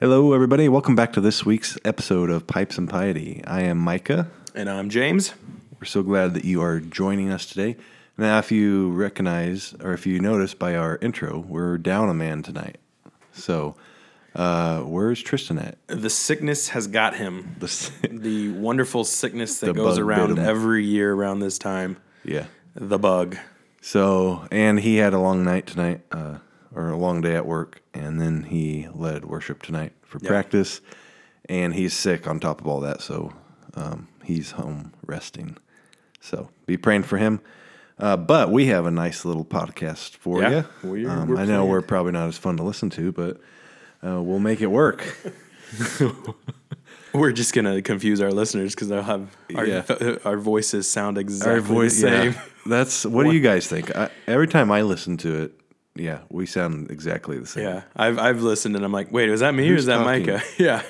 Hello, everybody. Welcome back to this week's episode of Pipes and Piety. I am Micah. And I'm James. We're so glad that you are joining us today. Now, if you recognize or if you notice by our intro, we're down a man tonight. So, uh, where's Tristan at? The sickness has got him. The s- The wonderful sickness that The goes bit around him. every year around this time. yeah. The bug. So, and he had a long night tonight, uh, or a long day at work, and then he led worship tonight for Yeah. practice, and he's sick on top of all that, so um, he's home resting. So, be praying for him. Uh, but we have a nice little podcast for Yeah, you. we're- um, we're I know playing. we're probably not as fun to listen to, but uh, we'll make it work. We're just gonna confuse our listeners because they'll have our, Yeah. our voices sound exactly Our voice, the same. yeah. That's what do you guys think? I, every time I listen to it, yeah, we sound exactly the same. Yeah, I've I've listened and I'm like, wait, is that me or Who's is that talking? Micah? Yeah,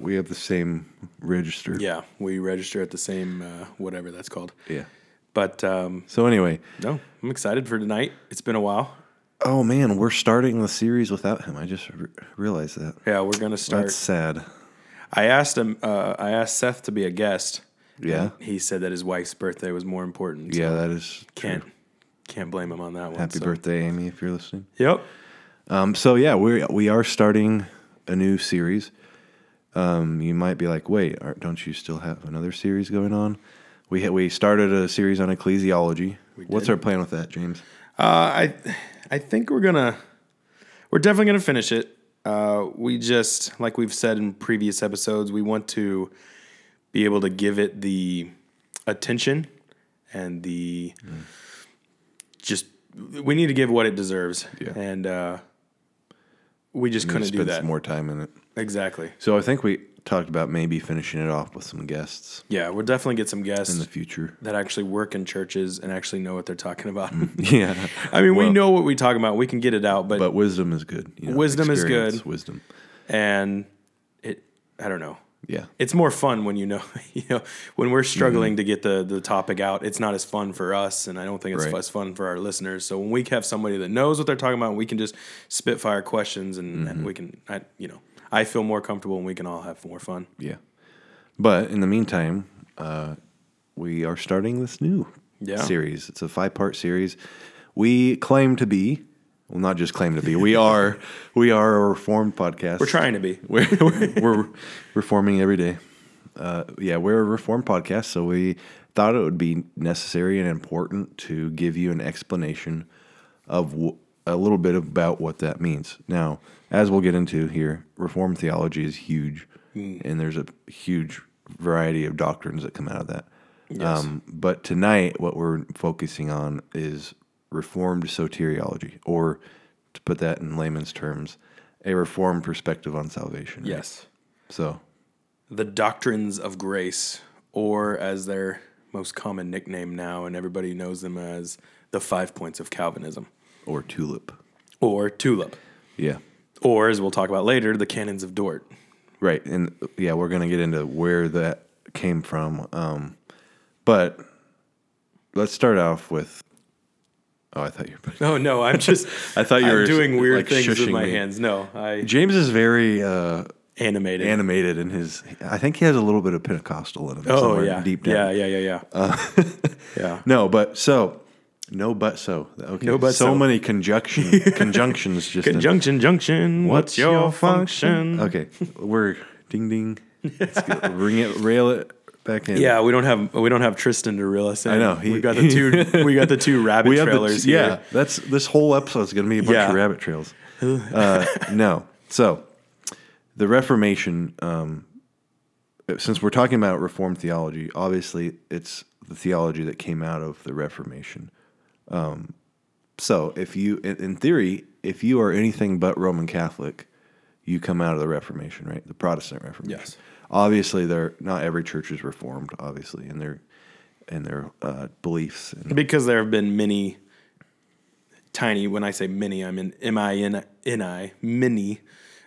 We have the same register. yeah. We register at the same uh, whatever that's called. Yeah. But um, So anyway, no, I'm excited for tonight. It's been a while. oh man, we're starting the series without him. I just re- realized that. Yeah, we're gonna start. That's sad. I asked him. Uh, I asked Seth to be a guest. Yeah. he said that his wife's birthday was more important. so Yeah, that is can't true. Can't blame him on that one. Happy so. birthday, Amy, if you're listening. Yep. Um, so yeah, we we are starting a new series. Um, you might be like, wait, don't you still have another series going on? We we started a series on ecclesiology. What's our plan with that, James? Uh, I I think we're gonna we're definitely gonna finish it. Uh, we just like we've said in previous episodes, we want to be able to give it the attention and the just we need to give what it deserves. Yeah. And uh, we just couldn't do spend that. some more time in it. Exactly. So I think we talked about maybe finishing it off with some guests Yeah, we'll definitely get some guests in the future. that actually work in churches and actually know what they're talking about. yeah, I mean, we Well, know what we talk about. We can get it out, but, but wisdom is good. you know, Wisdom is experience, good. Wisdom. and it, I don't know. Yeah. It's more fun when you know, you know, when we're struggling to get the the topic out. It's not as fun for us, and I don't think it's Right. as fun for our listeners. So when we have somebody that knows what they're talking about, we can just spitfire questions, and, Mm-hmm. and we can, I, you know, I feel more comfortable, and we can all have more fun. Yeah. But in the meantime, uh, we are starting this new Yeah. series. It's a five part series. We claim to be, well, not just claim to be, we are, we are a reformed podcast. We're trying to be. we're, we're, we're reforming every day. Uh, yeah, we're a reformed podcast, so we thought it would be necessary and important to give you an explanation of w- a little bit about what that means. Now, as we'll get into here, reformed theology is huge, and there's a huge variety of doctrines that come out of that. Yes. Um, but tonight, what we're focusing on is reformed soteriology, or to put that in layman's terms, a reformed perspective on salvation. right? Yes. So, the doctrines of grace, or as their most common nickname now, and everybody knows them as the five points of Calvinism, or tulip. or tulip, Yeah. or as we'll talk about later, the canons of Dort. Right. And yeah, we're going to get into where that came from. Um, but let's start off with. Oh, I thought you were. Oh no, I'm just I thought you I'm were, doing weird like, things with my me. hands. No, I James is very uh, animated. animated in his. I think he has a little bit of Pentecostal in him. oh somewhere yeah, deep down. yeah, yeah, yeah, yeah. Uh, yeah. No, but so no, but so okay. No, but so, so. many conjunction conjunctions. Just in- Conjunction, junction. What's, your, function? Okay, we're ding ding. Let's go. Ring it, rail it back in. Yeah, we don't have we don't have Tristan to reel us in. I know, he- we got the two we got the two rabbit we trailers yeah. That's this whole episode is going to be a bunch Yeah. of rabbit trails. Uh, no, so the Reformation. Um, since we're talking about Reformed theology, obviously it's the theology that came out of the Reformation. Um, so if you, in theory, if you are anything but Roman Catholic, you come out of the Reformation, right? The Protestant Reformation. Yes. Obviously, they're not every church is reformed. Obviously, in their in their uh, beliefs. And, because there have been many tiny when i say many i'm in m-i-n-n-i many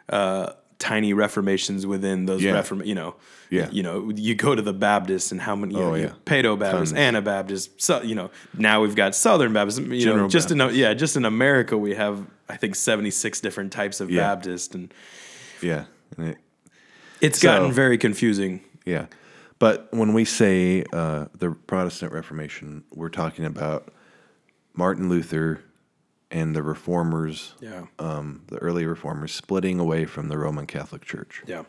uh, tiny reformations within those Yeah. reform you know Yeah. you know you go to the baptists and how many you Oh, know, yeah. Paedo Baptist, Tons. Anabaptist, so, you know, now we've got Southern Baptist. You know, General just in yeah, just in America we have I think seventy six different types of Yeah. Baptist, and Yeah. And it, It's So- gotten very confusing. yeah. But when we say uh, the Protestant Reformation, we're talking about Martin Luther and the reformers, Yeah. um, the early reformers, splitting away from the Roman Catholic Church. Yeah.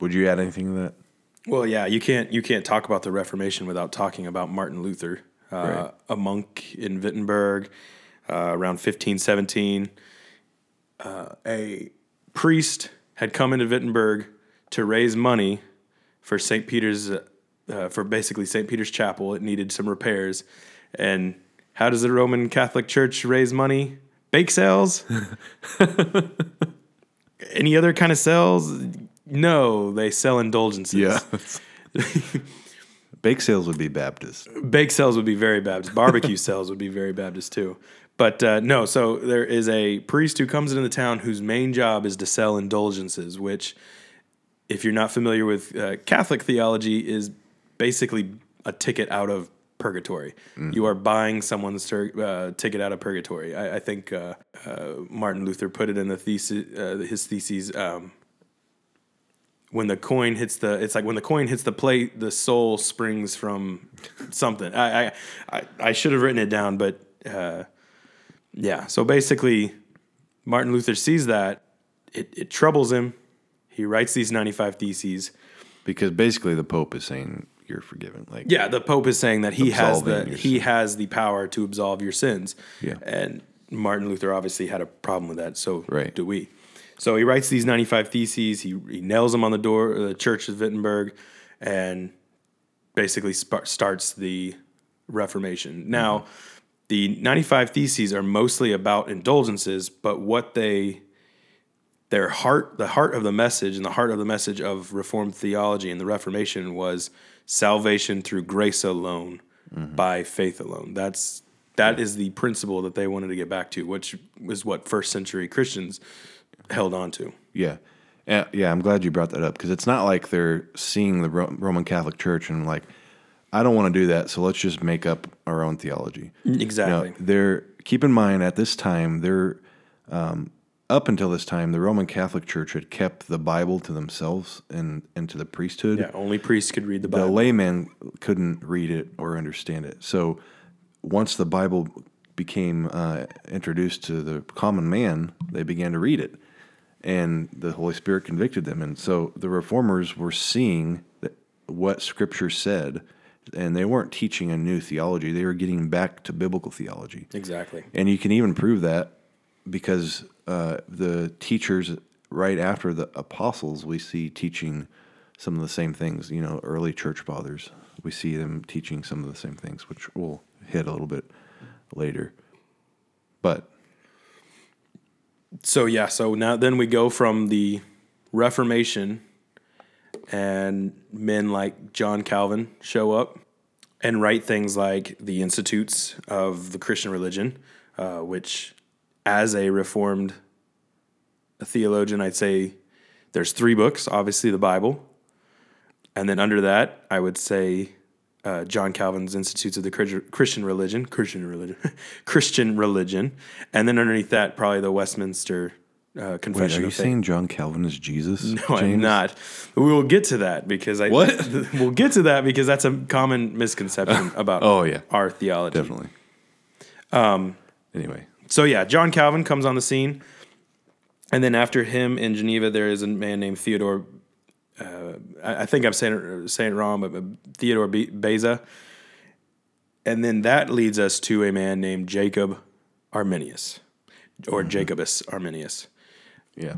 Would you add anything to that? Well, yeah, you can't you can't talk about the Reformation without talking about Martin Luther, uh, Right. a monk in Wittenberg uh, around 1517. Uh, a priest had come into Wittenberg to raise money for St. Peter's, uh, for basically St. Peter's Chapel. It needed some repairs, and how does the Roman Catholic Church raise money? Bake sales. Any other kind of sales? No, they sell indulgences. Yeah. Bake sales would be Baptist. Bake sales would be very Baptist. Barbecue sales would be very Baptist too. But uh, no, so there is a priest who comes into the town whose main job is to sell indulgences, which, if you're not familiar with uh, Catholic theology, is basically a ticket out of purgatory. You are buying someone's tur- uh, ticket out of purgatory. I, I think uh, uh, Martin Luther put it in the thesis, uh, his theses. Um, when the coin hits the it's like when the coin hits the plate the soul springs from something i i i, I should have written it down but uh yeah so basically martin luther sees that it, it troubles him he writes these 95 theses Because basically the Pope is saying you're forgiven. Like yeah the pope is saying that he has the he has the power to absolve your sins Yeah. and martin luther obviously had a problem with that so Right. do we so he writes these 95 theses he, he nails them on the door of the church of wittenberg and basically sp- starts the reformation now mm-hmm. The 95 theses are mostly about indulgences but what they their heart the heart of the message and the heart of the message of reformed theology and the reformation was salvation through grace alone mm-hmm. by faith alone. That's that is the principle that they wanted to get back to which was what first century christians held on to. Yeah. Yeah, yeah, I'm glad you brought that up because it's not like they're seeing the Ro- Roman Catholic Church and like, I don't want to do that, so let's just make up our own theology. exactly Now, they're keep in mind at this time, they're um, up until this time, the Roman Catholic Church had kept the Bible to themselves and and to the priesthood. yeah only priests could read the Bible. The layman couldn't read it or understand it. So once the Bible became uh, introduced to the common man, they began to read it, and the Holy Spirit convicted them. And so the reformers were seeing that what Scripture said, and they weren't teaching a new theology; they were getting back to biblical theology. exactly And you can even prove that because uh, the teachers right after the apostles, we see teaching some of the same things. You know, early church fathers, we see them teaching some of the same things, which we'll hit a little bit later. But so yeah so now then we go from the reformation and men like john calvin show up and write things like the institutes of the christian religion uh, which as a reformed theologian i'd say there's three books obviously the bible. And then under that i would say uh, John Calvin's Institutes of the Christian Religion, Christian religion, Christian religion, and then underneath that, probably the Westminster uh, wait, are you Faith. saying John Calvin is Jesus? No, I'm not. We will get to that because I What? we'll get to that because that's a common misconception about Oh, yeah. our theology. Definitely. Um. Anyway, So yeah, John Calvin comes on the scene, and then after him in Geneva, there is a man named Theodore. Uh, I, I think I'm saying it, saying it wrong, but, but Theodore Be- Beza, and then that leads us to a man named Jacob Arminius, or Jacobus Arminius. Yeah.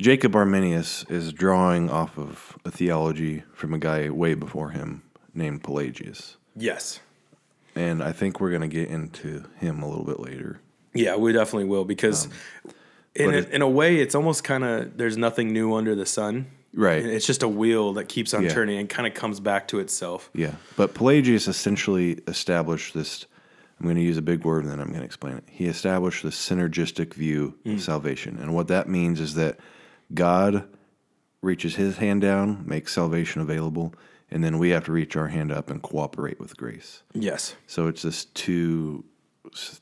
Jacob Arminius is drawing off of a theology from a guy way before him named Pelagius. Yes. And I think we're going to get into him a little bit later. Yeah, we definitely will because um, in a, in a way, it's almost kind of there's nothing new under the sun. Right. It's just a wheel that keeps on Yeah. turning and kind of comes back to itself. Yeah. But Pelagius essentially established this. I'm going to use a big word and then I'm going to explain it. He established the synergistic view of salvation. And what that means is that God reaches his hand down, makes salvation available, and then we have to reach our hand up and cooperate with grace. Yes. So it's this two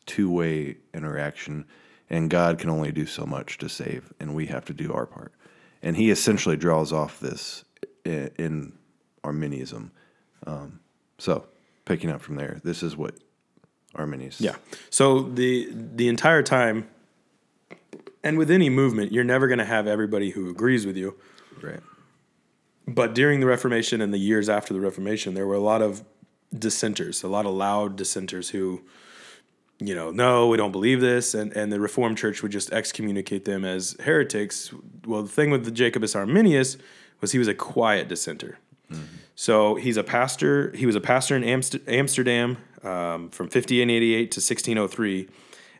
two way interaction, and God can only do so much to save, and we have to do our part. And he essentially draws off this in Arminianism. Um, so, picking up from there, this is what Arminius. Yeah. So the the entire time, and with any movement, you're never going to have everybody who agrees with you. right. But during the Reformation and the years after the Reformation, there were a lot of dissenters, a lot of loud dissenters who, you know, no, we don't believe this, and and the Reformed Church would just excommunicate them as heretics. Well, the thing with the Jacobus Arminius was he was a quiet dissenter. Mm-hmm. So he's a pastor. He was a pastor in Amst- Amsterdam um, from 1588 to 1603,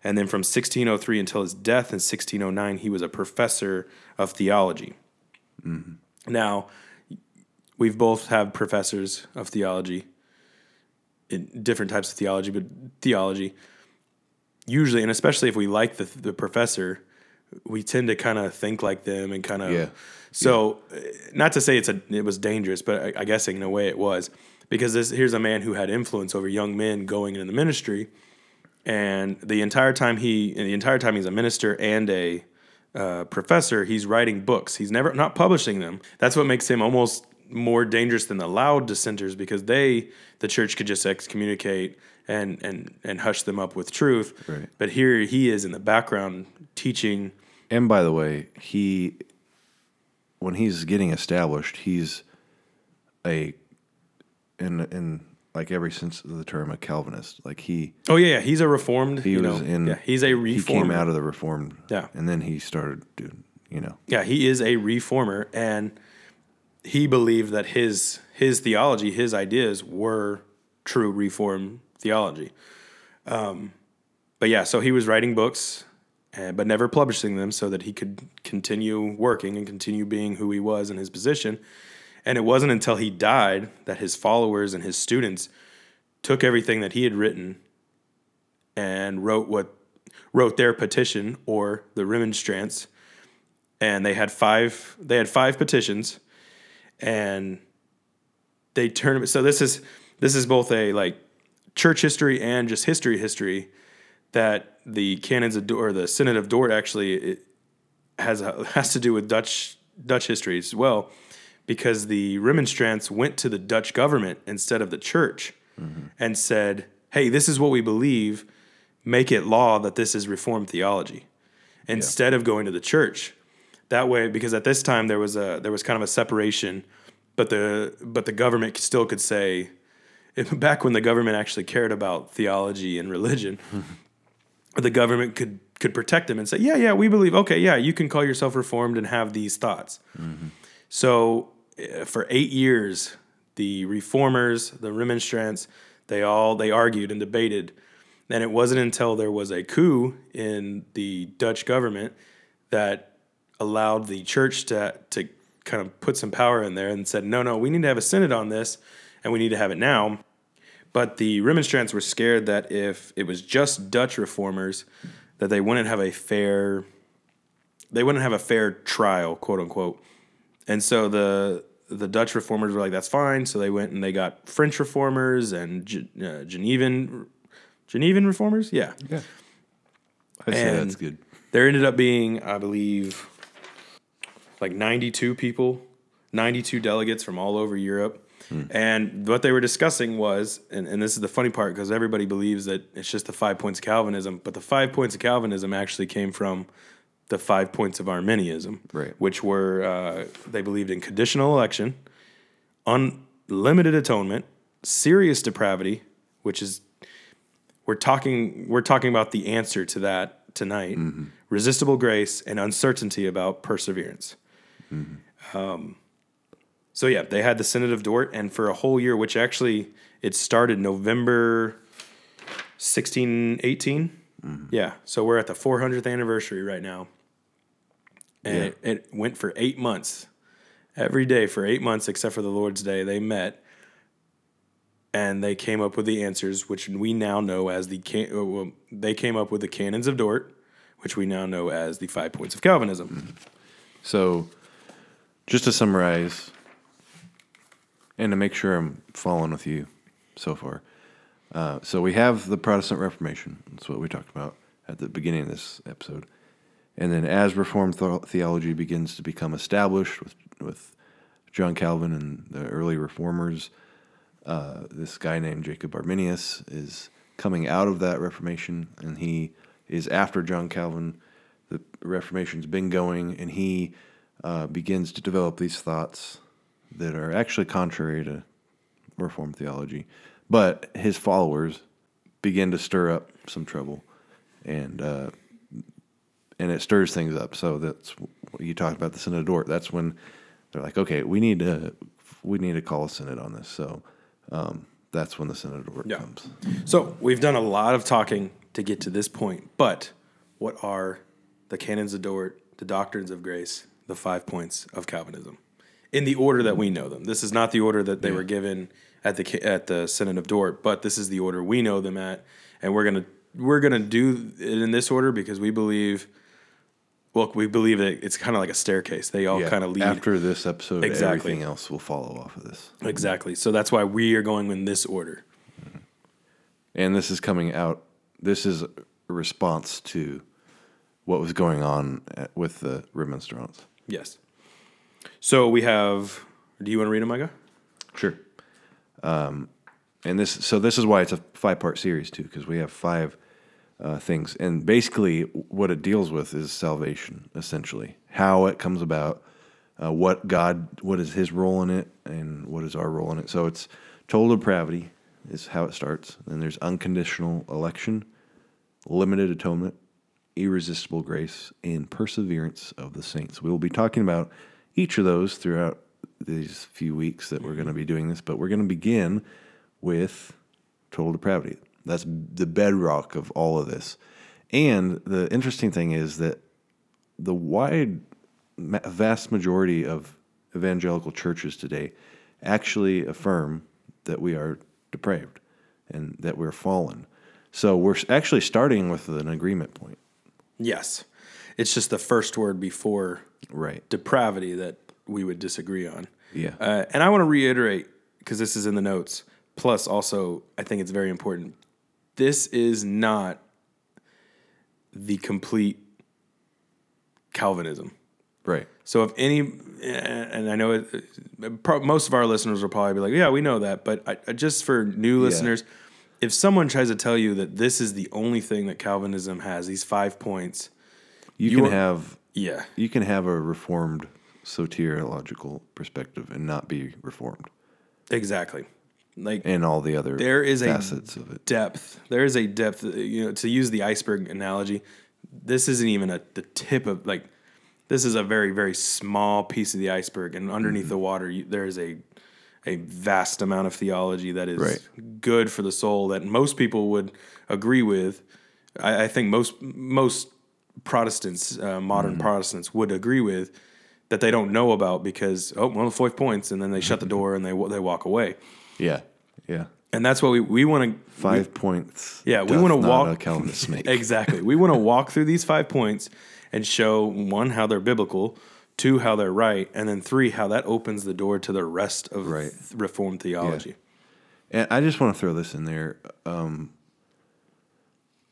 and then from 1603 until his death in 1609, he was a professor of theology. Now, we've both have professors of theology in different types of theology, but theology usually, and especially if we like the the professor, we tend to kind of think like them and kind of. Yeah. So, uh, not to say it's a it was dangerous, but I, I guess in a way it was because this here's a man who had influence over young men going into the ministry, and the entire time he the entire time he's a minister and a uh, professor, he's writing books. He's never not publishing them. That's what makes him almost more dangerous than the loud dissenters because they the church could just excommunicate and and and hush them up with truth. Right. But here he is in the background teaching. And by the way, he when he's getting established, he's a in in like every sense of the term a Calvinist. Like he Oh yeah, yeah he's a reformed. he you was know, in Yeah, he's a he came out of the reformed. Yeah. And then he started doing, you know. Yeah, he is a reformer, and he believed that his his theology, his ideas were true reform theology. Um, but yeah, so he was writing books, uh, but never publishing them, so that he could continue working and continue being who he was in his position. And it wasn't until he died that his followers and his students took everything that he had written and wrote what wrote their petition or the remonstrance and they had five they had five petitions and they turned so this is this is both a like church history and just history history that the canons of Dort, or the synod of Dort actually it has a, has to do with Dutch Dutch history as well because the remonstrance went to the Dutch government instead of the church mm-hmm. and said hey this is what we believe. Make it law that this is reformed theology instead of going to the church. That way because at this time there was a there was kind of a separation but the but the government still could say if, back when the government actually cared about theology and religion the government could could protect them and say yeah yeah we believe okay yeah you can call yourself reformed and have these thoughts. So uh, for 8 years the reformers the remonstrants they all they argued and debated. And it wasn't until there was a coup in the Dutch government that allowed the church to to kind of put some power in there and said, no, no, we need to have a synod on this, and we need to have it now. But the remonstrants were scared that if it was just Dutch reformers, that they wouldn't have a fair they wouldn't have a fair trial, quote unquote. And so the the Dutch reformers were like, "That's fine." So they went and they got French reformers and uh, Genevan Genevan reformers. Yeah, Yeah. I say that's good. there ended up being, I believe, like 92 people, 92 delegates from all over Europe. And what they were discussing was, and, and this is the funny part because everybody believes that it's just the five points of Calvinism, but the five points of Calvinism actually came from the five points of Arminianism, Right. which were uh, they believed in conditional election, unlimited atonement, serious depravity, which is we're talking we're talking about the answer to that tonight. Resistible grace and uncertainty about perseverance. Um, so yeah they had the synod of dort and for a whole year which actually it started november 1618 yeah so we're at the 400th anniversary right now. And Yeah. it, it went for eight months. Every day for eight months except for the lord's day they met and they came up with the answers, which we now know as the can- uh, well, they came up with the canons of Dort, which we now know as the five points of Calvinism. So, just to summarize, and to make sure I'm following with you so far. Uh, so we have the Protestant Reformation. That's what we talked about. at the beginning of this episode. And then as Reformed th- theology begins to become established with, with John Calvin and the early reformers, uh, this guy named Jacob Arminius is coming out of that Reformation, and he is after John Calvin. The Reformation's been going, and he uh, begins to develop these thoughts that are actually contrary to Reformed theology. But his followers begin to stir up some trouble, and uh, and it stirs things up. So that's you talked about the Synod of Dort. That's when they're like, okay, we need to we need to call a synod on this. So um, that's when the Synod of Dort Yeah. comes. So we've done a lot of talking to get to this point, but what are the canons of Dort, the doctrines of grace, the five points of Calvinism, in the order that we know them? This is not the order that they were given at the at the Synod of Dort, but this is the order we know them at, and we're gonna we're gonna do it in this order because we believe. Well, we believe that it's kind of like a staircase. They all Yeah, kind of lead after this episode. Exactly. Everything else will follow off of this, exactly. So that's why we are going in this order. Mm-hmm. and this is coming out. This is a response to what was going on at, with the remonstrance. Yes. So we have. Do you want to read them, Micah? Sure. Um, and this, so this is why it's a five part series too, because we have five uh, things, and basically what it deals with is salvation, essentially, how it comes about, uh, what God, what is His role in it, and what is our role in it. So it's total depravity is how it starts. Then there's unconditional election, limited atonement, irresistible grace, and perseverance of the saints. We will be talking about each of those throughout these few weeks that we're going to be doing this, but we're going to begin with total depravity. That's the bedrock of all of this. And the interesting thing is that the wide, vast majority of evangelical churches today actually affirm that we are depraved and that we're fallen. So we're actually starting with an agreement point. Yes. It's just the first word before Right. depravity that we would disagree on. Yeah. Uh, and I want to reiterate, because this is in the notes, plus also, I think it's very important. This is not the complete Calvinism. Right. So if any, and I know it, most of our listeners will probably be like, "Yeah, we know that," but I, just for new listeners, if someone tries to tell you that this is the only thing that Calvinism has, these five points, You, You can are- have yeah, you can have a reformed soteriological perspective and not be reformed, exactly. Like and all the other there is a of it. depth. There is a depth. You know, to use the iceberg analogy, this isn't even a the tip of like. This is a very very small piece of the iceberg, and underneath the mm-hmm. water, you, there is a a vast amount of theology that is Right. good for the soul that most people would agree with. I, I think most most Protestants, uh, modern Protestants, would agree with that they don't know about because oh well, five points, and then they shut the door and they they walk away, Yeah, yeah. and that's what we we want to Five points. Yeah, we wanna walk- A Calvinist make. Exactly. We want to walk through these five points and show one how they're biblical, two how they're right, and then three how that opens the door to the rest of Right. th- Reformed theology. And I just want to throw this in there. Um,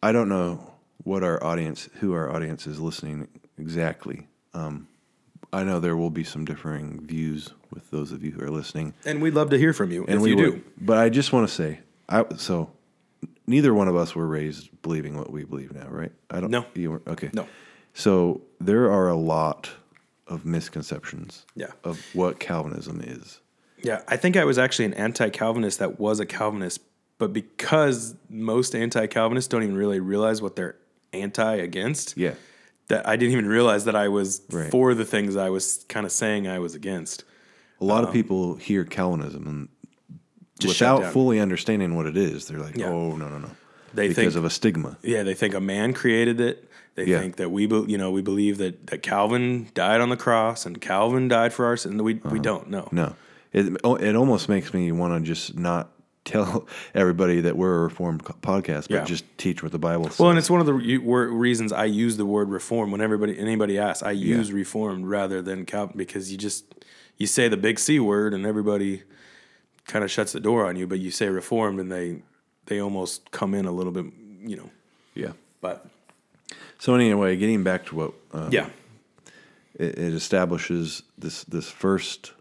I don't know what our audience, who our audience is listening exactly. Um, I know there will be some differing views with those of you who are listening, And we'd love to hear from you and if we you do. But I just want to say, I so neither one of us were raised believing what we believe now, right? I don't. No. You were okay. No. So there are a lot of misconceptions. Yeah. Of what Calvinism is. Yeah, I think I was actually an anti-Calvinist that was a Calvinist, but because most anti-Calvinists don't even really realize what they're anti against, Yeah. that I didn't even realize that I was Right. for the things I was kind of saying I was against. A lot of people hear Calvinism and Um, Just without fully understanding what it is, they're like, Yeah. "Oh no, no, no," They because think of a stigma. Yeah, they think a man created it. They Yeah. think that we, be, you know, we believe that, that Calvin died on the cross and Calvin died for our sin. We we don't know. Uh-huh. No, it it almost makes me want to just not tell everybody that we're a reformed podcast, but Yeah. just teach what the Bible says. Well, and it's one of the re- reasons I use the word reform when everybody anybody asks. I use reformed rather than Calvin because you just you say the big C word and everybody kind of shuts the door on you. But you say reformed and they they almost come in a little bit, you know. yeah. But So anyway, getting back to what uh, Yeah. it, it establishes this this first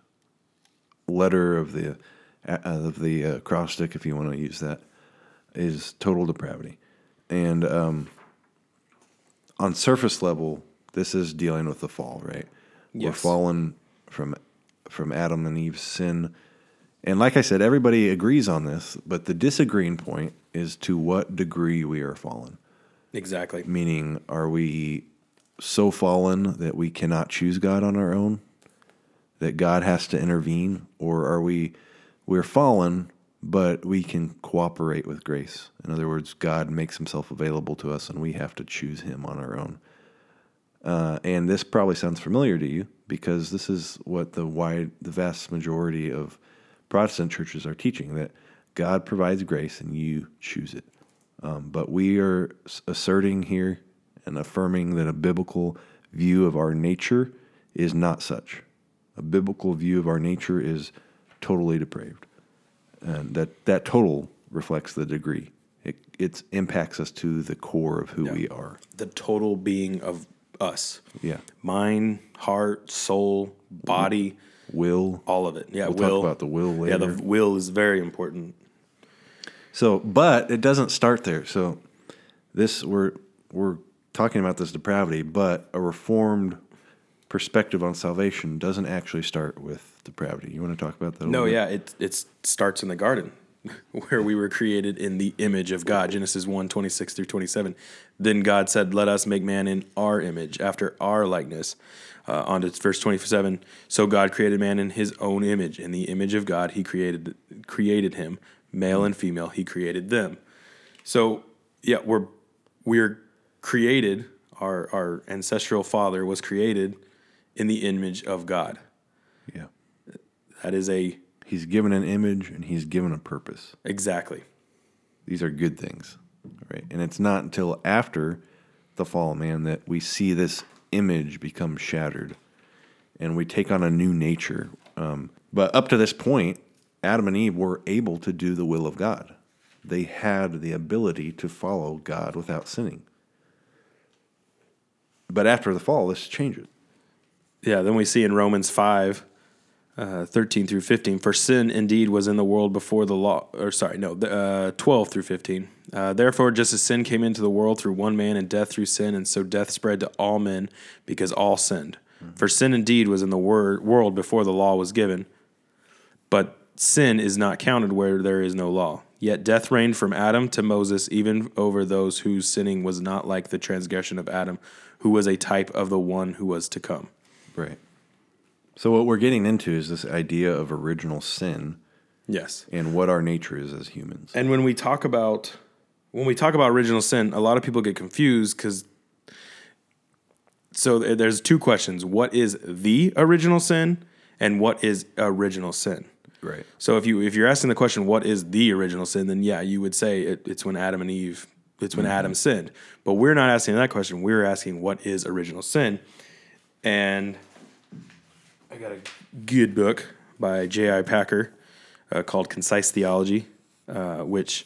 letter of the of the uh, acrostic, if you want to use that, is total depravity, and um, on surface level, this is dealing with the fall, right? We're fallen from from Adam and Eve's sin, and like I said, everybody agrees on this, but the disagreeing point is to what degree we are fallen. Exactly. Meaning, are we so fallen that we cannot choose God on our own? That God has to intervene? Or are we we're fallen, but we can cooperate with grace? In other words, God makes himself available to us and we have to choose him on our own. Uh, and this probably sounds familiar to you because this is what the wide the vast majority of Protestant churches are teaching that God provides grace and you choose it. Um, but we are asserting here and affirming that a biblical view of our nature is not such. A biblical view of our nature is totally depraved, and that that total reflects the degree. It it impacts us to the core of who Yeah. we are. The total being of us. Yeah, Mind, heart, soul, body, will. all of it. Yeah, We'll will. talk about the will later. Yeah, the will is very important. So, but it doesn't start there. So, this we're we're talking about this depravity, but a reformed perspective on salvation doesn't actually start with depravity. You want to talk about that? a No, bit? yeah, it it starts in the garden where we were created in the image of God. Genesis 1, 26 through 27. Then God said, Let us make man in our image, after our likeness. Uh, on to verse 27. So God created man in his own image. In the image of God, he created created him. Male and female, he created them. So yeah, we're we're created, our our ancestral father was created in the image of God. Yeah. That is a He's given an image and he's given a purpose. exactly. These are good things, right? And it's not until after the fall of man that we see this image become shattered and we take on a new nature. Um, but up to this point, Adam and Eve were able to do the will of God. They had the ability to follow God without sinning. But after the fall, this changes. Yeah, then we see in Romans 5, uh, 13 through 15, for sin indeed was in the world before the law, or sorry, no, uh, 12 through 15. Uh, Therefore, just as sin came into the world through one man and death through sin, and so death spread to all men because all sinned. For sin indeed was in the wor- world before the law was given, but sin is not counted where there is no law. Yet death reigned from Adam to Moses, even over those whose sinning was not like the transgression of Adam, who was a type of the one who was to come. Right. So, what we're getting into is this idea of original sin Yes. and what our nature is as humans. And when we talk about when we talk about original sin, a lot of people get confused because so there's two questions: what is the original sin, and what is original sin? Right. So if you if you're asking the question, what is the original sin, then yeah, you would say it, it's when Adam and Eve, it's when mm-hmm. Adam sinned. But we're not asking that question. We're asking what is original sin, and got a good book by J.I. Packer uh, called Concise Theology, uh, which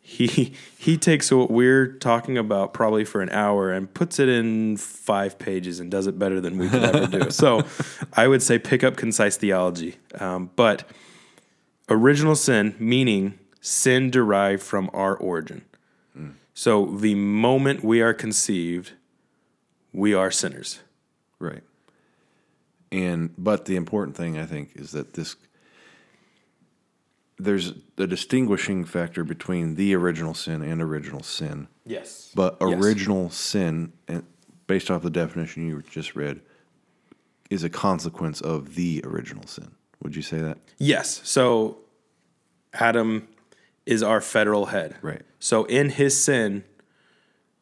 he he takes what we're talking about probably for an hour and puts it in five pages and does it better than we could ever do. So I would say pick up Concise Theology, um, but original sin meaning sin derived from our origin. So the moment we are conceived, we are sinners. Right. And but the important thing I think is that this there's a distinguishing factor between the original sin and original sin. Yes. But Yes. original sin, and based off the definition you just read, is a consequence of the original sin. Would you say that? Yes. So Adam is our federal head. Right. So in his sin,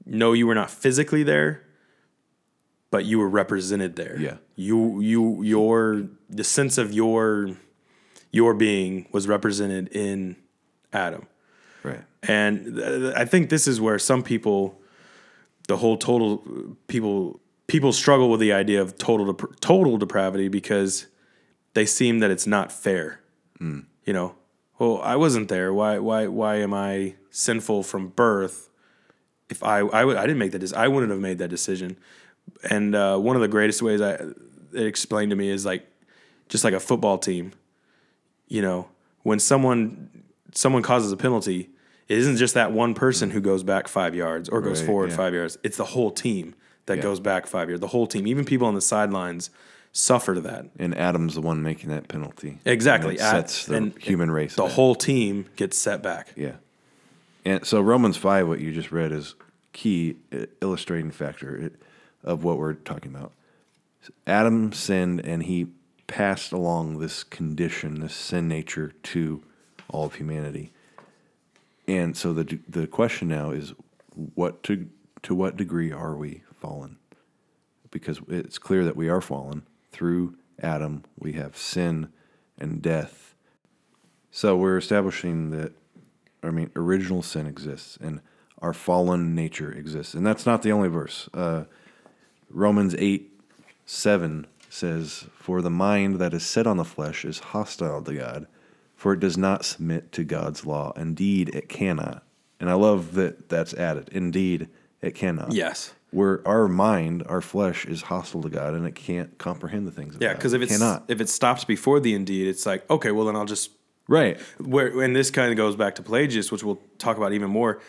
no, you were not physically there, but you were represented there. Yeah. You you your the sense of your your being was represented in Adam. Right. And th- I think this is where some people, the whole total people people struggle with the idea of total dep- total depravity because they seem that it's not fair. Mm. You know, well, I wasn't there. Why why why am I sinful from birth if I I, would, I didn't make that decision, I wouldn't have made that decision. And uh, one of the greatest ways I it explained to me is like just like a football team. You know, when someone someone causes a penalty, it isn't just that one person who goes back five yards or goes Right, forward yeah. five yards. It's the whole team that Yeah. goes back five yards. The whole team, even people on the sidelines, suffer to that. And Adam's the one making that penalty. Exactly. And sets the and- human race. The back. whole team gets set back. Yeah. And so Romans 5, what you just read, is key uh, illustrating factor it- of what we're talking about. Adam sinned and he passed along this condition, this sin nature to all of humanity. And so the the question now is what to to what degree are we fallen? Because it's clear that we are fallen through Adam. We have sin and death. So we're establishing that I mean, original sin exists and our fallen nature exists. And that's not the only verse. Uh, Romans 8 7 says, For the mind that is set on the flesh is hostile to God, for it does not submit to God's law. Indeed, it cannot. And I love that that's added. Indeed, it cannot. Yes. Where our mind, our flesh, is hostile to God and it can't comprehend the things of Yeah, because if It it's cannot. if it stops before the indeed, it's like okay, well then I'll just Right. where and this kind of goes back to Pelagius, which we'll talk about even more.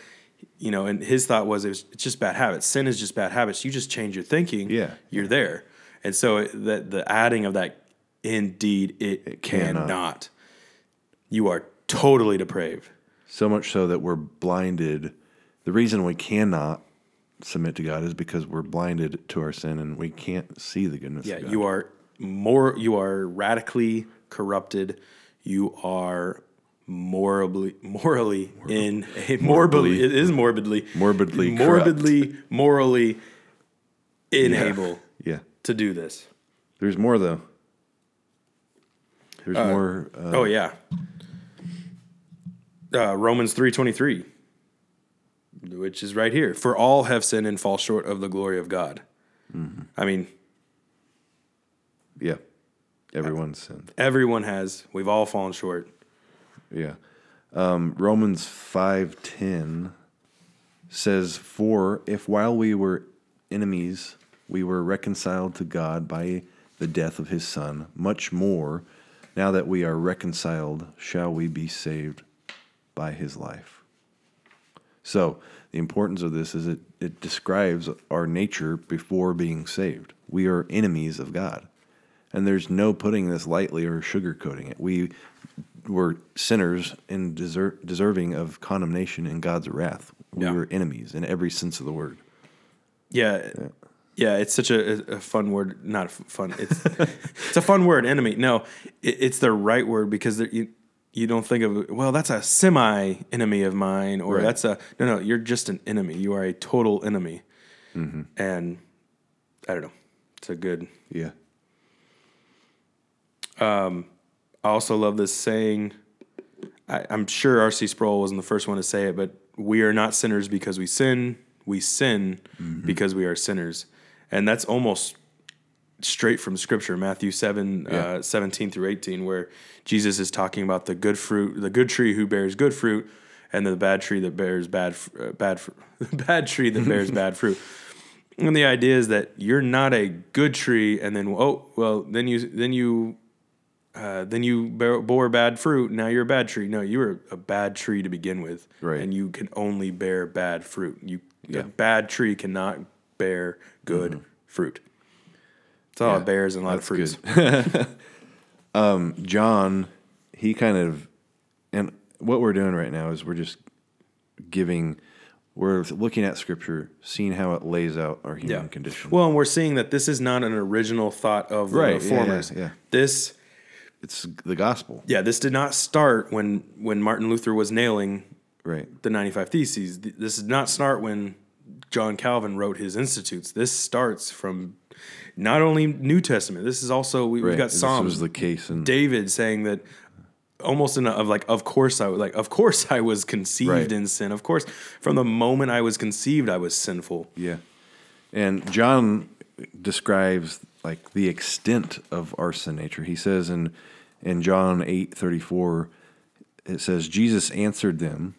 You know, and his thought was it was it's just bad habits. Sin is just bad habits. You just change your thinking. Yeah. you're there. And so it- the the adding of that, indeed, it, cannot. cannot. You are totally depraved. So much so that we're blinded. The reason we cannot submit to God is because we're blinded to our sin and we can't see the goodness Yeah, of God. you are more. You are radically corrupted. You are morally, morally in a morbidly. It is morbidly, Morbidly morbidly, morally unable yeah. to do this. There's more though. There's more. Uh, oh yeah. Uh, Romans three twenty three, which is right here. For all have sinned and fall short of the glory of God. I mean, yeah. Everyone's sinned. everyone has. We've all fallen short. Yeah. Um, Romans five ten says, "For if while we were enemies, we were reconciled to God by the death of His Son, much more, now that we are reconciled, shall we be saved by His life." So the importance of this is it, it describes our nature before being saved. We are enemies of God. And there's no putting this lightly or sugarcoating it. We were sinners and deser- deserving of condemnation in God's wrath. We Yeah. were enemies in every sense of the word. Yeah. Yeah, it's such a, a fun word. Not fun. It's it's a fun word. Enemy. No, it, it's the right word because you you don't think of well that's a semi enemy of mine or Right. that's a no no you're just an enemy. You are a total enemy. Mm-hmm. And I don't know. It's a good. Yeah. Um, I also love this saying. I, I'm sure R.C. Sproul wasn't the first one to say it, but we are not sinners because we sin. We sin because we are sinners, and that's almost straight from Scripture, Matthew seven, Yeah. uh, seventeen through eighteen, where Jesus is talking about the good fruit, the good tree who bears good fruit, and the bad tree that bears bad, uh, bad, bad tree that bears bad fruit. And the idea is that you're not a good tree, and then oh well, then you then you uh, then you bore bad fruit. Now you're a bad tree. No, you were a bad tree to begin with, Right. And you can only bear bad fruit. You Yeah. a bad tree cannot bear good fruit. It's all Yeah, it bears and a lot of fruits. John, he kind of, and what we're doing right now is we're just giving, we're looking at Scripture, seeing how it lays out our human condition. Well, and we're seeing that this is not an original thought of the Right, yeah, yeah, reformers. yeah. This, it's the gospel, yeah, this did not start when when Martin Luther was nailing right? the 95 Theses. This did not start when John Calvin wrote his Institutes. This starts from not only New Testament. This is also we, right. we've got This Psalms. was the case, and David saying that almost in a, of like of course I was like of course I was conceived Right. in sin. Of course, from the moment I was conceived, I was sinful. Yeah. And John describes like the extent of our sin nature. He says in in John 8:34 it says Jesus answered them,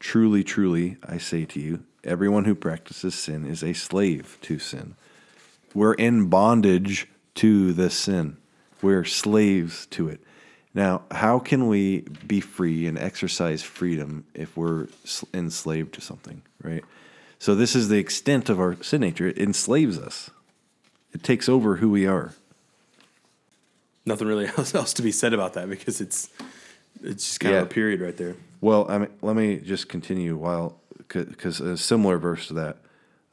"Truly, truly, I say to you, Everyone who practices sin is a slave to sin. We're in bondage to the sin. We're slaves to it. Now, how can we be free and exercise freedom if we're enslaved to something, right? So, this is the extent of our sin nature. It enslaves us, it takes over who we are. Nothing really else, else to be said about that because it's it's just kind Yeah. of a period right there. Well, I mean, let me just continue while, because a similar verse to that,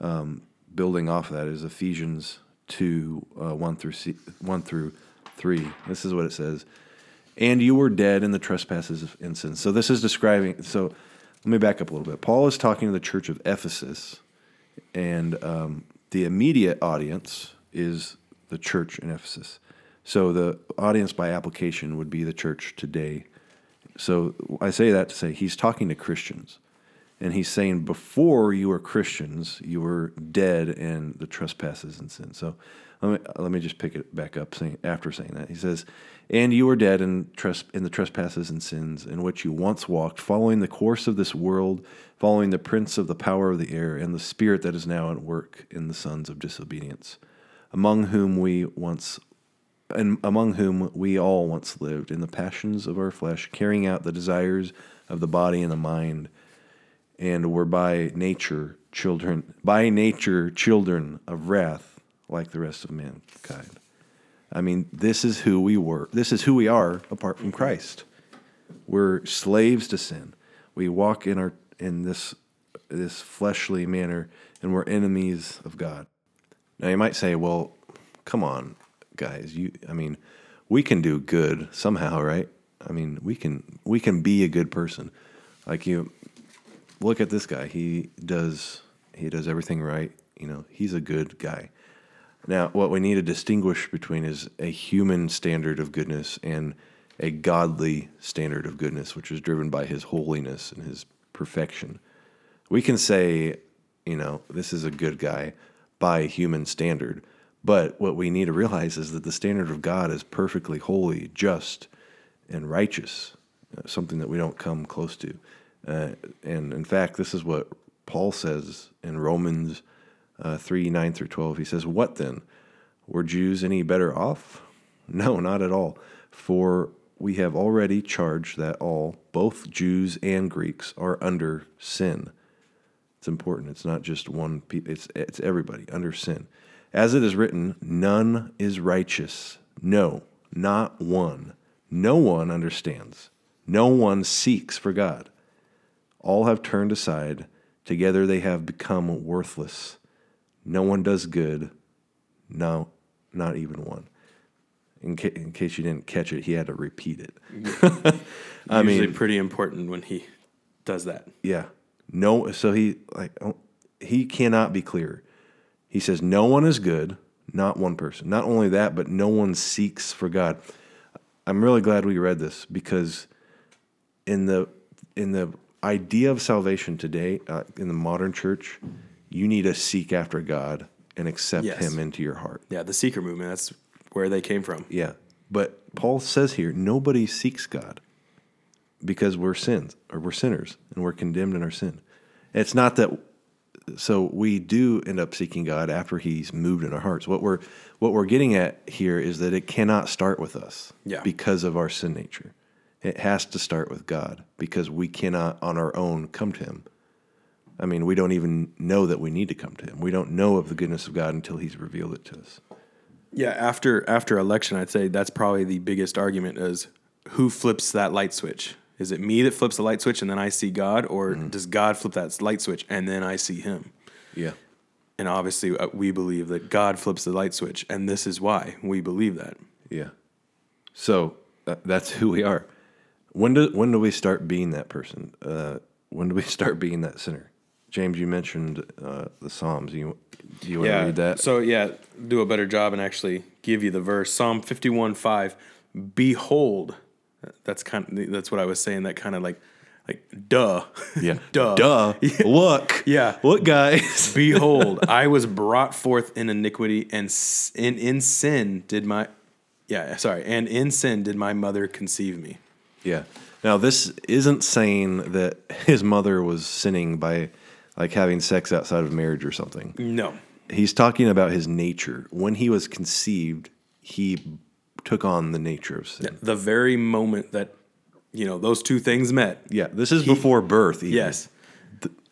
um, building off of that, is Ephesians 2 uh, 1, through C, 1 through 3. This is what it says. And you were dead in the trespasses and sins. So this is describing, so let me back up a little bit. Paul is talking to the church of Ephesus, and um, the immediate audience is the church in Ephesus. So the audience by application would be the church today. So I say that to say he's talking to Christians. And he's saying before you were Christians, you were dead in the trespasses and sins. So let me let me just pick it back up saying after saying that. He says, And you were dead in tres- in the trespasses and sins in which you once walked, following the course of this world, following the prince of the power of the air, and the spirit that is now at work in the sons of disobedience, among whom we once and among whom we all once lived in the passions of our flesh, carrying out the desires of the body and the mind, and were by nature children, by nature children of wrath, like the rest of mankind. I mean, this is who we were. This is who we are apart from Christ. We're slaves to sin. We walk in our in this this fleshly manner, and we're enemies of God. Now you might say, "Well, come on, guys. You, I mean, we can do good somehow, right? I mean, we can we can be a good person. Like you, look at this guy. He does he does everything right. You know, he's a good guy. Now, what we need to distinguish between is a human standard of goodness and a godly standard of goodness, which is driven by His holiness and His perfection. We can say, you know, this is a good guy by human standard, but what we need to realize is that the standard of God is perfectly holy, just, and righteous, uh, something that we don't come close to. Uh, and in fact, this is what Paul says in Romans uh, 3 9 through 12. He says, What then? Were Jews any better off? No, not at all. For we have already charged that all, both Jews and Greeks, are under sin. It's important. It's not just one people. It's it's everybody under sin. As it is written, none is righteous. No, not one. No one understands. No one seeks for God. All have turned aside. Together they have become worthless. No one does good. No, not even one. In, ca- in case you didn't catch it, he had to repeat it. I Usually mean, pretty important when he does that. yeah. No, so he like oh, he cannot be clear. He says no one is good, not one person. Not only that, but no one seeks for God. I'm really glad we read this because in the in the idea of salvation today uh, in the modern church, you need to seek after God and accept Yes. Him into your heart. Yeah, the seeker movement. That's where they came from. Yeah. But Paul says here, nobody seeks God because we're sins or we're sinners and we're condemned in our sin. It's not that so we do end up seeking God after he's moved in our hearts. What we're what we're getting at here is that it cannot start with us Yeah. because of our sin nature. It has to start with God because we cannot on our own come to him. I mean, we don't even know that we need to come to him. We don't know of the goodness of God until he's revealed it to us. Yeah, after after election, I'd say that's probably the biggest argument is who flips that light switch? Is it me that flips the light switch and then I see God, or does God flip that light switch and then I see Him? Yeah. And obviously, uh, we believe that God flips the light switch, and this is why we believe that. Yeah. So uh, that's who we are. When do when do we start being that person? Uh, when do we start being that sinner? James, you mentioned uh, the Psalms. You do you want to read that? So yeah, do a better job and actually give you the verse. Psalm fifty one five. Behold, that's kind. Of, that's what I was saying. That kind of like, like duh. yeah. duh. Duh. Look. Yeah. Look, guys. Behold, I was brought forth in iniquity, and in in sin did my, yeah, sorry, and in sin did my mother conceive me. yeah. Now this isn't saying that his mother was sinning by like having sex outside of marriage or something. No. He's talking about his nature. When he was conceived, he took on the nature of sin. The very moment that you know those two things met. Yeah, this is before birth. Even. Yes.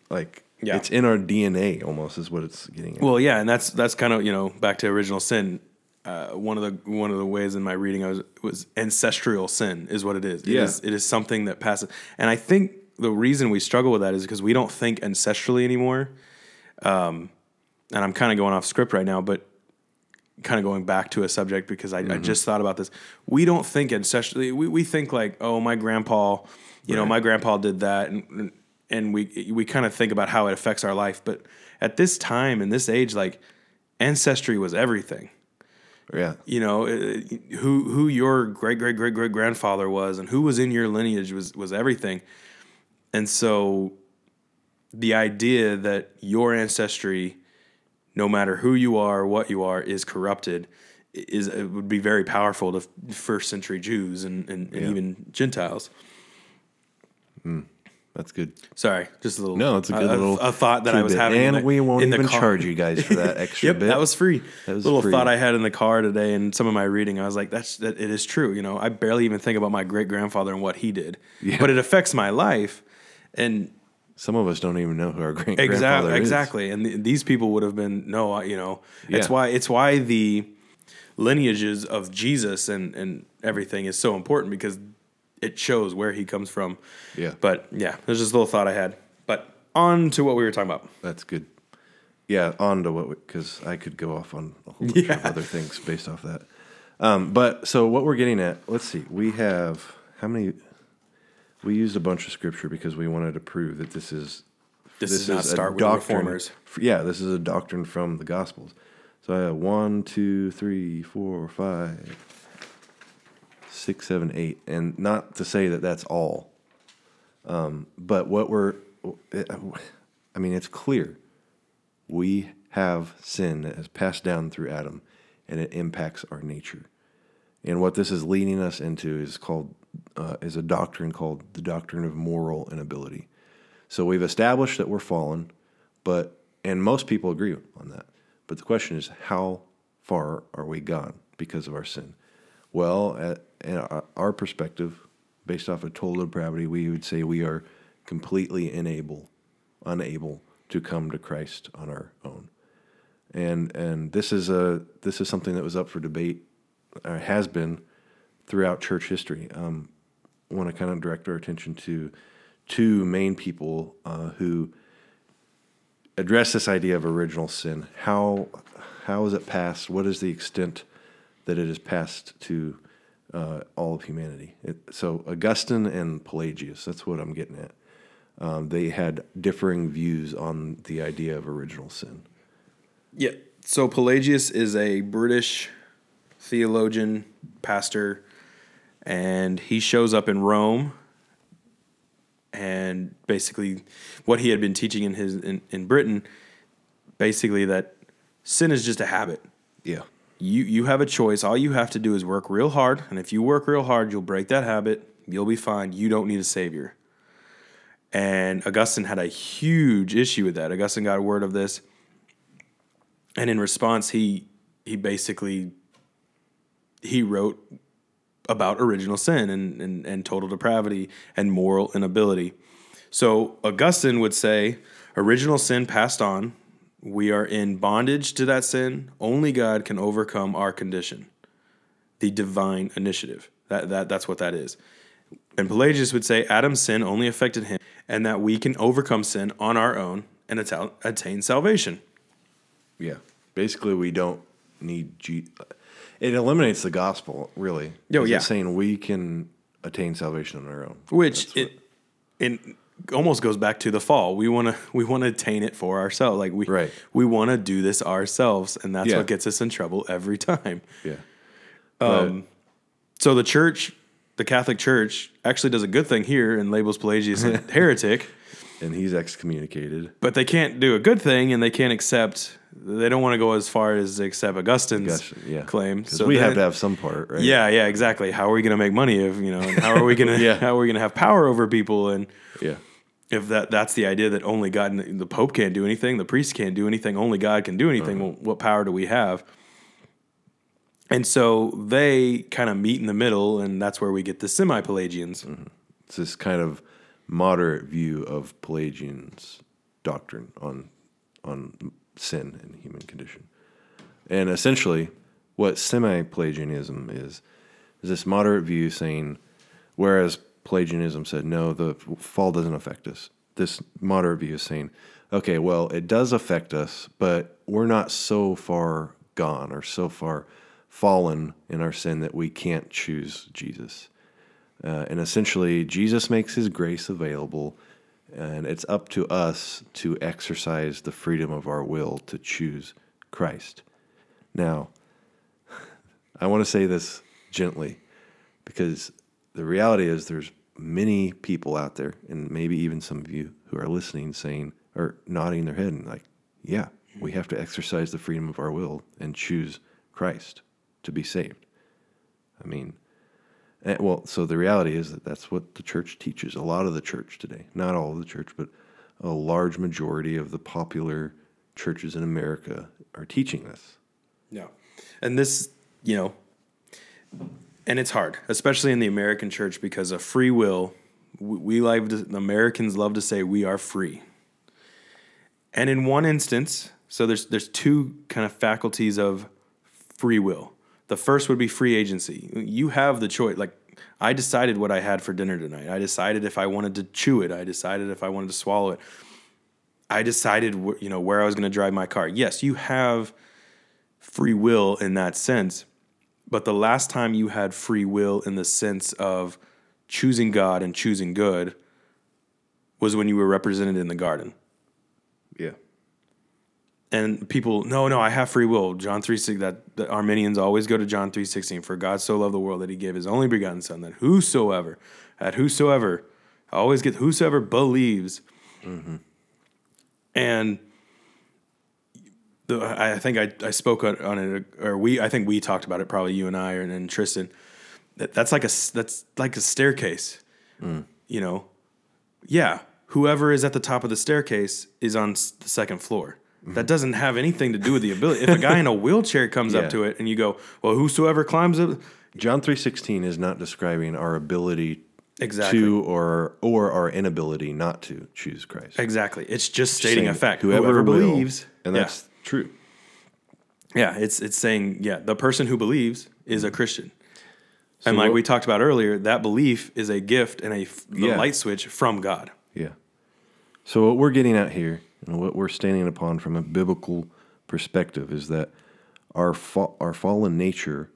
like Yeah. it's in our DNA almost is what it's getting. At. Well, yeah, and that's that's kind of you know back to original sin. Uh, one of the one of the ways in my reading I was was ancestral sin is what it is. It Yeah. is- it is something that passes, and I think the reason we struggle with that is because we don't think ancestrally anymore. Um, and I'm kind of going off script right now, but kind of going back to a subject because I, I just thought about this. We don't think ancestrally. We we think like, oh, my grandpa, you know, my grandpa did that, and and we we kind of think about how it affects our life. But at this time in this age, like ancestry was everything. yeah, You know, uh, who who your great great great great grandfather was and who was in your lineage was was everything. And so the idea that your ancestry no matter who you are, what you are, is corrupted, is it would be very powerful to first century Jews and, and, and Yeah. even Gentiles. Hmm. that's good. Sorry, just a little. No, it's a good a, little a thought that I was tidbit. having, in and the- we won't even charge you guys for that extra Yep, bit. that was free. That was little free. thought I had in the car today, and some of my reading, I was like, "That's that. It is true." You know, I barely even think about my great grandfather and what he did, Yeah. but it affects my life, and Some of us don't even know who our great exactly, exactly. And th- these people would have been no, you know, it's Yeah. why it's why the lineages of Jesus and and everything is so important because it shows where he comes from. Yeah. But yeah, there's just a little thought I had. But on to what we were talking about. That's good. Yeah, on to what because I could go off on a whole bunch of other things based off that. Um, but so what we're getting at, let's see, we have how many? We used a bunch of scripture because we wanted to prove that this is This, is not a start with reformers. f- Yeah, this is a doctrine from the Gospels. So I have one, two, three, four, five, six, seven, eight, and not to say that that's all, um, but what we're, I mean, it's clear we have sin that has passed down through Adam, and it impacts our nature. And what this is leading us into is called uh, is a doctrine called the doctrine of moral inability. So we've established that we're fallen, but and most people agree on that. But the question is, how far are we gone because of our sin? Well, at, in our- perspective, based off of total depravity, we would say we are completely unable, unable to come to Christ on our own. And and this is a this is something that was up for debate, has been throughout church history. Um, I want to kind of direct our attention to two main people uh, who address this idea of original sin. How how is it passed? What is the extent that it is passed to uh, all of humanity? It, so Augustine and Pelagius. That's what I'm getting at. Um, they had differing views on the idea of original sin. Yeah. So Pelagius is a British theologian, pastor, and he shows up in Rome. And basically, what he had been teaching in his in, in Britain, basically that sin is just a habit. Yeah. You you have a choice. All you have to do is work real hard, and if you work real hard, you'll break that habit. You'll be fine. You don't need a savior. And Augustine had a huge issue with that. Augustine got word of this, and in response, he he basically he wrote about original sin and, and, and total depravity and moral inability. So Augustine would say original sin passed on. We are in bondage to that sin. Only God can overcome our condition. The divine initiative. That, that that's what that is. And Pelagius would say Adam's sin only affected him, and that we can overcome sin on our own and attain, salvation. Yeah. Basically, we don't need G. It eliminates the gospel, really. Oh, yeah. Saying we can attain salvation on our own. which what- it, it almost goes back to the fall. We want to we want to attain it for ourselves. Like we Right. we want to do this ourselves, and that's Yeah. what gets us in trouble every time. yeah. Um, so the church, the Catholic Church, actually does a good thing here and labels Pelagius a heretic, and he's excommunicated. but they can't do a good thing, and they can't accept. They don't want to go as far as to accept Augustine's Augustine, yeah. claim. Because we have to have some part, right? Yeah, yeah, exactly. How are we going to make money if you know? How are we going to? Yeah. How are we going to have power over people? And Yeah. if that that's the idea that only God and the Pope can't do anything, the priest can't do anything, only God can do anything. Uh-huh. Well, what power do we have? And so they kind of meet in the middle, and that's where we get the semi Pelagians. Mm-hmm. It's this kind of moderate view of Pelagian's doctrine on on sin and human condition. And essentially, what semi Pelagianism is, is this moderate view saying, whereas Pelagianism said, no, the fall doesn't affect us. This moderate view is saying, okay, well, it does affect us, but we're not so far gone or so far fallen in our sin that we can't choose Jesus. Uh, and essentially, Jesus makes his grace available, and it's up to us to exercise the freedom of our will to choose Christ. Now, I want to say this gently because the reality is there's many people out there, and maybe even some of you who are listening, saying or nodding their head and like, yeah, we have to exercise the freedom of our will and choose Christ to be saved. I mean, eh, well, so the reality is that that's what the church teaches. A lot of the church today, not all of the church, but a large majority of the popular churches in America are teaching this. Yeah. And this, you know, and it's hard, especially in the American church because of free will. We, we like to, Americans love to say we are free. And in one instance, so there's there's two kind of faculties of free will. The first would be free agency. You have the choice. Like I decided what I had for dinner tonight. I decided if I wanted to chew it. I decided if I wanted to swallow it. I decided, you know, where I was going to drive my car. Yes, you have free will in that sense. But the last time you had free will in the sense of choosing God and choosing good was when you were represented in the garden. And people, no, no, I have free will. John 3 6, that the Arminians always go to John 3 16. For God so loved the world that he gave his only begotten Son, that whosoever, at whosoever, I always get whosoever believes. Mm-hmm. And the, I I think I, I spoke on, on it, or we, I think we talked about it, probably you and I, and, and Tristan. That, that's like a that's like a staircase. Mm. You know, yeah. Whoever is at the top of the staircase is on the second floor. That mm-hmm. doesn't have anything to do with the ability. If a guy in a wheelchair comes Yeah. up to it and you go, "Well, whosoever climbs up," John 3:16 is not describing our ability exactly, to or or our inability not to choose Christ. exactly. It's just stating a Saying fact. Whoever, Whoever, will, believes, and yeah. that's true. Yeah, it's it's saying yeah, the person who believes is a mm-hmm. Christian. and like what- we talked about earlier, that belief is a gift and a f- the Yeah. light switch from God. Yeah. So what we're getting at here, and what we're standing upon from a biblical perspective, is that our fa- our fallen nature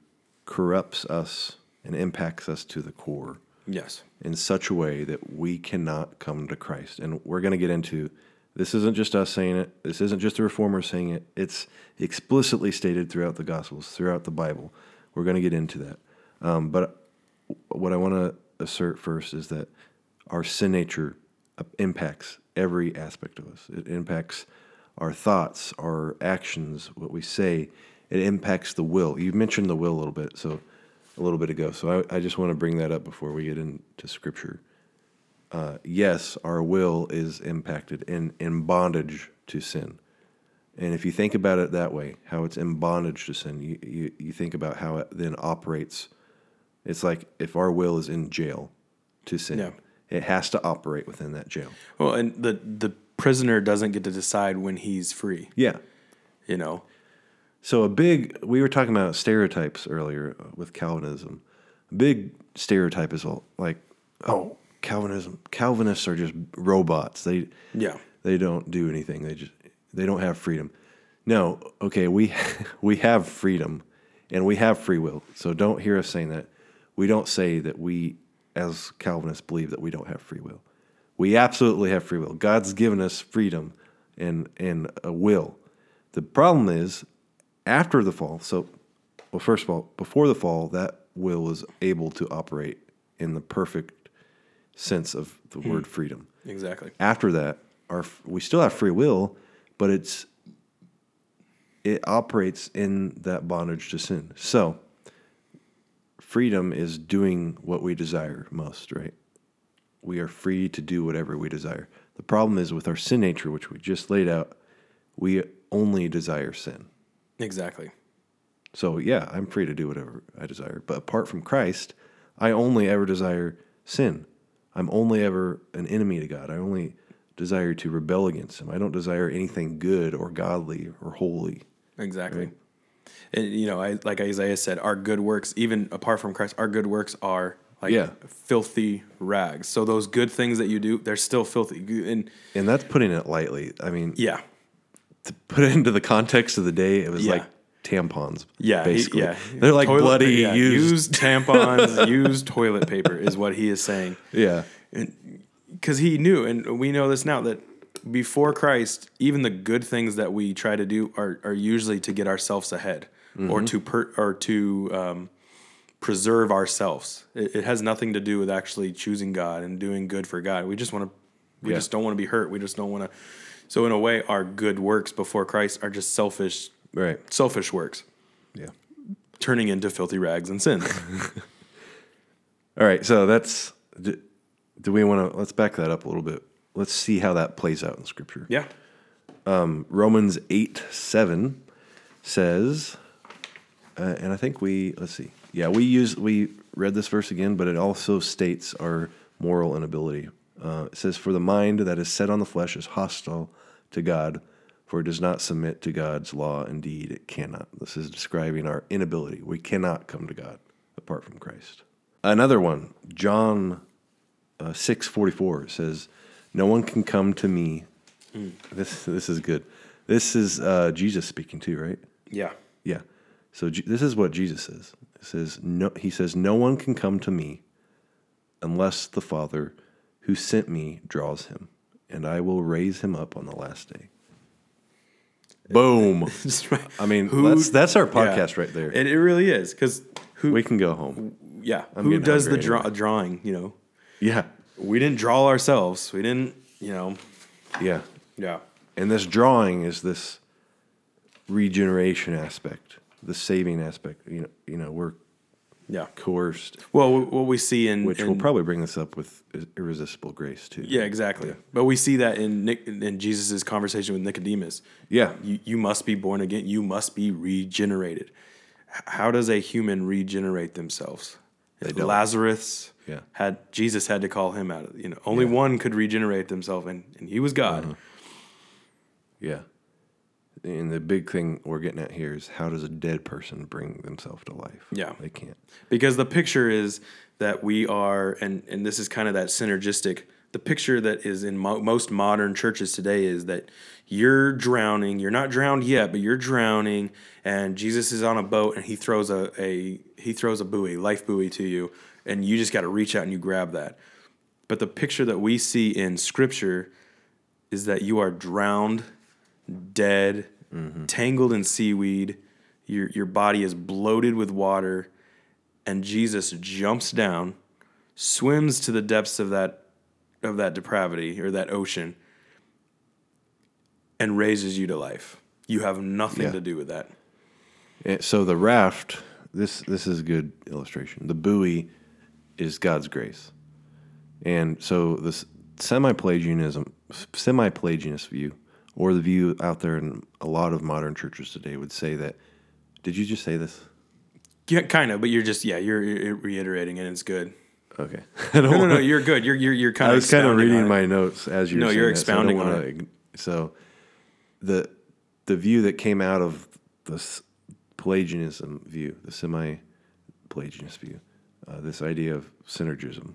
corrupts us and impacts us to the core Yes. in such a way that we cannot come to Christ. And we're going to get into this isn't just us saying it. This isn't just the reformers saying it. It's explicitly stated throughout the Gospels, throughout the Bible. We're going to get into that. Um, but what I want to assert first is that our sin nature uh, impacts every aspect of us. It impacts our thoughts, our actions, what we say. It impacts the will. You mentioned the will a little bit, so a little bit ago. So I, I just want to bring that up before we get into scripture. Uh, yes, our will is impacted in, bondage to sin. And if you think about it that way, how it's in bondage to sin, you, you, you think about how it then operates. It's like if our will is in jail to sin, Yeah. It has to operate within that jail. Well, and the the prisoner doesn't get to decide when he's free. Yeah. You know. So a big we were talking about stereotypes earlier with Calvinism. A big stereotype is all like, oh, Calvinism. Calvinists are just robots. They Yeah. they don't do anything. They just they don't have freedom. No, okay, we we have freedom and we have free will. So don't hear us saying that. We don't say that we as Calvinists believe that we don't have free will. We absolutely have free will. God's given us freedom and and a will. The problem is after the fall. So well first of all, before the fall, that will was able to operate in the perfect sense of the hmm. word freedom Exactly. after that, our we still have free will, but it's it operates in that bondage to sin. So freedom is doing what we desire most, right? We are free to do whatever we desire. The problem is with our sin nature, which we just laid out, we only desire sin. Exactly. So yeah, I'm free to do whatever I desire. But apart from Christ, I only ever desire sin. I'm only ever an enemy to God. I only desire to rebel against Him. I don't desire anything good or godly or holy. Exactly. And you know, I, like Isaiah said, our good works, even apart from Christ, our good works are like Yeah. filthy rags. So those good things that you do, they're still filthy. And And that's putting it lightly. I mean, yeah, to put it into the context of the day, it was Yeah. like tampons. yeah, he- basically. yeah. They're like Toilet- bloody, yeah, used. tampons, used toilet paper is what he is saying. Yeah, because he knew, and we know this now that before Christ, even the good things that we try to do are are usually to get ourselves ahead or to per, or to um, preserve ourselves. It, it has nothing to do with actually choosing God and doing good for God. We just want to, we Yeah. just don't want to be hurt. We just don't want to. So in a way, our good works before Christ are just selfish, right. selfish works, Yeah. turning into filthy rags and sins. All right. So that's. Do, do we want to? Let's back that up a little bit. Let's see how that plays out in Scripture. yeah, Romans 8 7 says, uh, and I think we, let's see. Yeah, we use, we read this verse again, but it also states our moral inability. Uh, it says, For the mind that is set on the flesh is hostile to God, for it does not submit to God's law. Indeed, it cannot. This is describing our inability. We cannot come to God apart from Christ. Another one, John uh, 6:44 says, "No one can come to me." This this is good. This is uh, Jesus speaking too, right? yeah, Yeah. So Je- this is what Jesus says. It says no. He says, "No one can come to me unless the Father who sent me draws him, and I will raise him up on the last day." Boom. Right. I mean, Who- that's that's our Yeah. podcast right there. And it really is because who? we can go home. yeah, I'm who does the draw, drawing? You know, Yeah. We didn't draw ourselves. We didn't. You know. Yeah. Yeah. And this drawing is this regeneration aspect, the saving aspect. You know, you know, we're Yeah. coerced, Well, what we see in which in, will probably bring this up with irresistible grace too. yeah, exactly. But we see that in Nick, in Jesus' conversation with Nicodemus. Yeah. You you must be born again. You must be regenerated. How does a human regenerate themselves? If don't. Lazarus Yeah. had Jesus had to call him out. You know, only one could regenerate themselves, and, and he was God. Uh-huh. Yeah. And the big thing we're getting at here is how does a dead person bring themselves to life? Yeah. They can't. because the picture is that we are and and this is kind of that synergistic the picture that is in mo- most modern churches today is that you're drowning you're not drowned yet but you're drowning and jesus is on a boat and he throws a, a he throws a buoy life buoy to you and you just got to reach out and you grab that. But the picture that we see in scripture is that you are drowned dead mm-hmm. tangled in seaweed your, your body is bloated with water and Jesus jumps down, swims to the depths of that of that depravity or that ocean, and raises you to life. You have nothing Yeah. to do with that. And so the raft, this this is a good illustration. The buoy is God's grace, and so this semi-Pelagianism, semi-Pelagianist view, or the view out there in a lot of modern churches today, would say that. Did you just say this? Yeah, kind of, but you're just yeah, you're, you're reiterating it. and It's good. Okay. No, no, wanna- no, you're good. You're you're you're kind of. I was kind of reading my notes as you. were No, you're that, so expounding on wanna ign- So, the the view that came out of this Pelagianism view, the semi-Pelagianist view, uh, this idea of synergism,